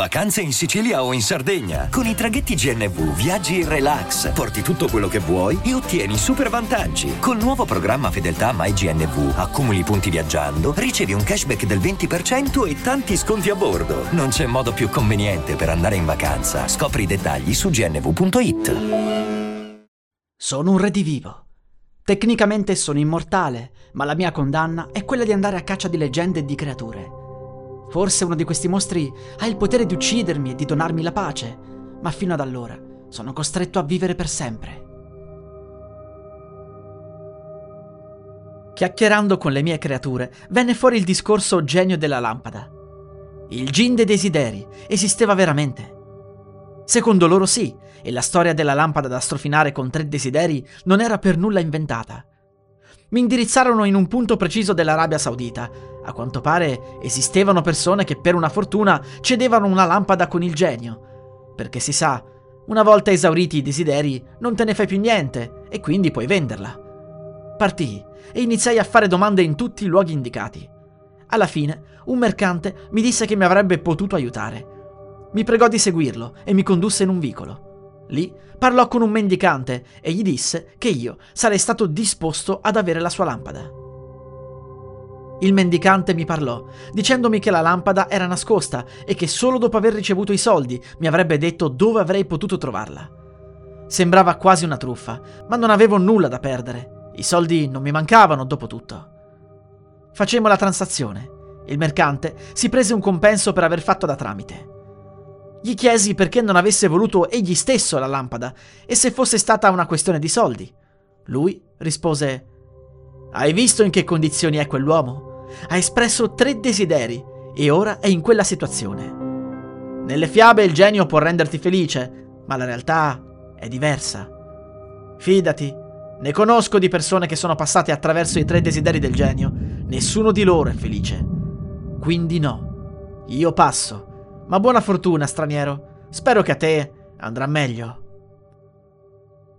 Vacanze in Sicilia o in Sardegna. Con i traghetti GNV viaggi in relax, porti tutto quello che vuoi e ottieni super vantaggi. Col nuovo programma Fedeltà MyGNV accumuli punti viaggiando, ricevi un cashback del 20% e tanti sconti a bordo. Non c'è modo più conveniente per andare in vacanza. Scopri i dettagli su gnv.it. Sono un redivivo. Tecnicamente sono immortale, ma la mia condanna è quella di andare a caccia di leggende e di creature. Forse uno di questi mostri ha il potere di uccidermi e di donarmi la pace, ma fino ad allora sono costretto a vivere per sempre. Chiacchierando con le mie creature, venne fuori il discorso genio della lampada. Il gin dei desideri esisteva veramente. Secondo loro sì, e la storia della lampada da strofinare con tre desideri non era per nulla inventata mi indirizzarono in un punto preciso dell'Arabia Saudita. A quanto pare esistevano persone che per una fortuna cedevano una lampada con il genio. Perché si sa, una volta esauriti i desideri non te ne fai più niente e quindi puoi venderla. Partii e iniziai a fare domande in tutti i luoghi indicati. Alla fine, un mercante mi disse che mi avrebbe potuto aiutare. Mi pregò di seguirlo e mi condusse in un vicolo. Lì parlò con un mendicante e gli disse che io sarei stato disposto ad avere la sua lampada. Il mendicante mi parlò, dicendomi che la lampada era nascosta e che solo dopo aver ricevuto i soldi mi avrebbe detto dove avrei potuto trovarla. Sembrava quasi una truffa, ma non avevo nulla da perdere. I soldi non mi mancavano, dopo tutto. Facemmo la transazione. Il mercante si prese un compenso per aver fatto da tramite. Gli chiesi perché non avesse voluto egli stesso la lampada e se fosse stata una questione di soldi. Lui rispose: Hai visto in che condizioni è quell'uomo? Ha espresso tre desideri e ora è in quella situazione. Nelle fiabe il genio può renderti felice, ma la realtà è diversa. Fidati, ne conosco di persone che sono passate attraverso i tre desideri del genio. Nessuno di loro è felice. Quindi no, io passo ma buona fortuna, straniero. Spero che a te andrà meglio.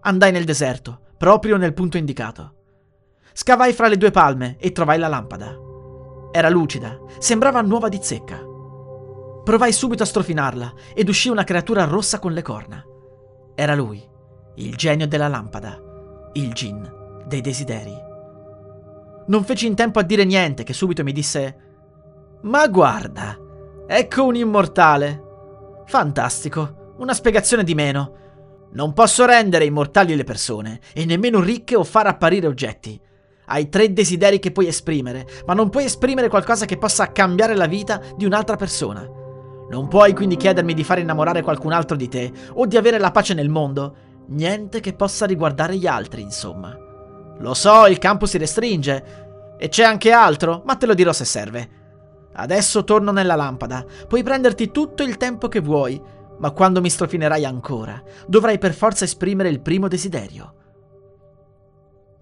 Andai nel deserto, proprio nel punto indicato. Scavai fra le due palme e trovai la lampada. Era lucida, sembrava nuova di zecca. Provai subito a strofinarla ed uscì una creatura rossa con le corna. Era lui, il genio della lampada, il gin dei desideri. Non feci in tempo a dire niente che subito mi disse Ma guarda, Ecco un immortale. Fantastico, una spiegazione di meno. Non posso rendere immortali le persone, e nemmeno ricche o far apparire oggetti. Hai tre desideri che puoi esprimere, ma non puoi esprimere qualcosa che possa cambiare la vita di un'altra persona. Non puoi quindi chiedermi di far innamorare qualcun altro di te, o di avere la pace nel mondo. Niente che possa riguardare gli altri, insomma. Lo so, il campo si restringe. E c'è anche altro, ma te lo dirò se serve. Adesso torno nella lampada. Puoi prenderti tutto il tempo che vuoi, ma quando mi strofinerai ancora, dovrai per forza esprimere il primo desiderio.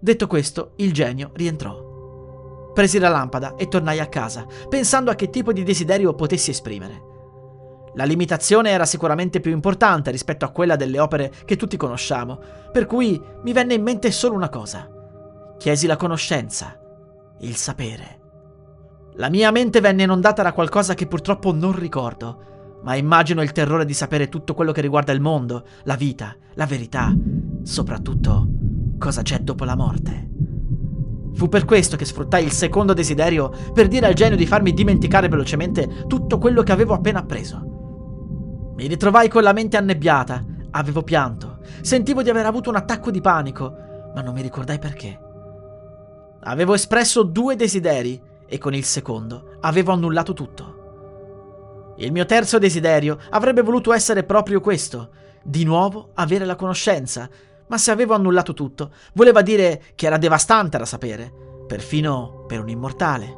Detto questo, il genio rientrò. Presi la lampada e tornai a casa, pensando a che tipo di desiderio potessi esprimere. La limitazione era sicuramente più importante rispetto a quella delle opere che tutti conosciamo, per cui mi venne in mente solo una cosa. Chiesi la conoscenza, il sapere. La mia mente venne inondata da qualcosa che purtroppo non ricordo, ma immagino il terrore di sapere tutto quello che riguarda il mondo, la vita, la verità, soprattutto cosa c'è dopo la morte. Fu per questo che sfruttai il secondo desiderio per dire al genio di farmi dimenticare velocemente tutto quello che avevo appena appreso. Mi ritrovai con la mente annebbiata, avevo pianto, sentivo di aver avuto un attacco di panico, ma non mi ricordai perché. Avevo espresso due desideri e con il secondo avevo annullato tutto. Il mio terzo desiderio avrebbe voluto essere proprio questo, di nuovo avere la conoscenza, ma se avevo annullato tutto, voleva dire che era devastante da sapere, perfino per un immortale.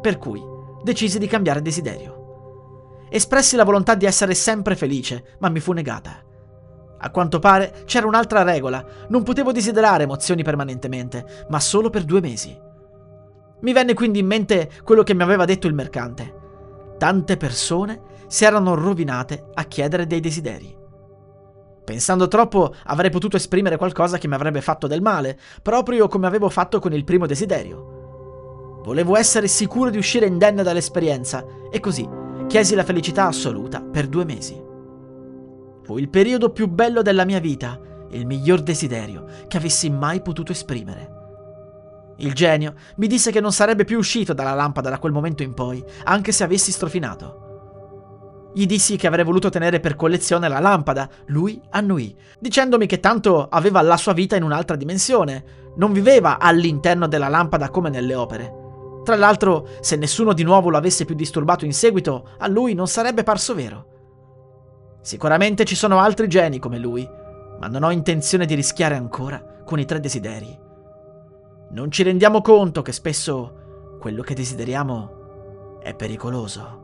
Per cui decisi di cambiare desiderio. Espressi la volontà di essere sempre felice, ma mi fu negata. A quanto pare c'era un'altra regola, non potevo desiderare emozioni permanentemente, ma solo per due mesi. Mi venne quindi in mente quello che mi aveva detto il mercante. Tante persone si erano rovinate a chiedere dei desideri. Pensando troppo avrei potuto esprimere qualcosa che mi avrebbe fatto del male, proprio come avevo fatto con il primo desiderio. Volevo essere sicuro di uscire indenne dall'esperienza e così chiesi la felicità assoluta per due mesi. Fu il periodo più bello della mia vita, il miglior desiderio che avessi mai potuto esprimere. Il genio mi disse che non sarebbe più uscito dalla lampada da quel momento in poi, anche se avessi strofinato. Gli dissi che avrei voluto tenere per collezione la lampada, lui annuì, dicendomi che tanto aveva la sua vita in un'altra dimensione, non viveva all'interno della lampada come nelle opere. Tra l'altro, se nessuno di nuovo lo avesse più disturbato in seguito, a lui non sarebbe parso vero. Sicuramente ci sono altri geni come lui, ma non ho intenzione di rischiare ancora con i tre desideri. Non ci rendiamo conto che spesso quello che desideriamo è pericoloso.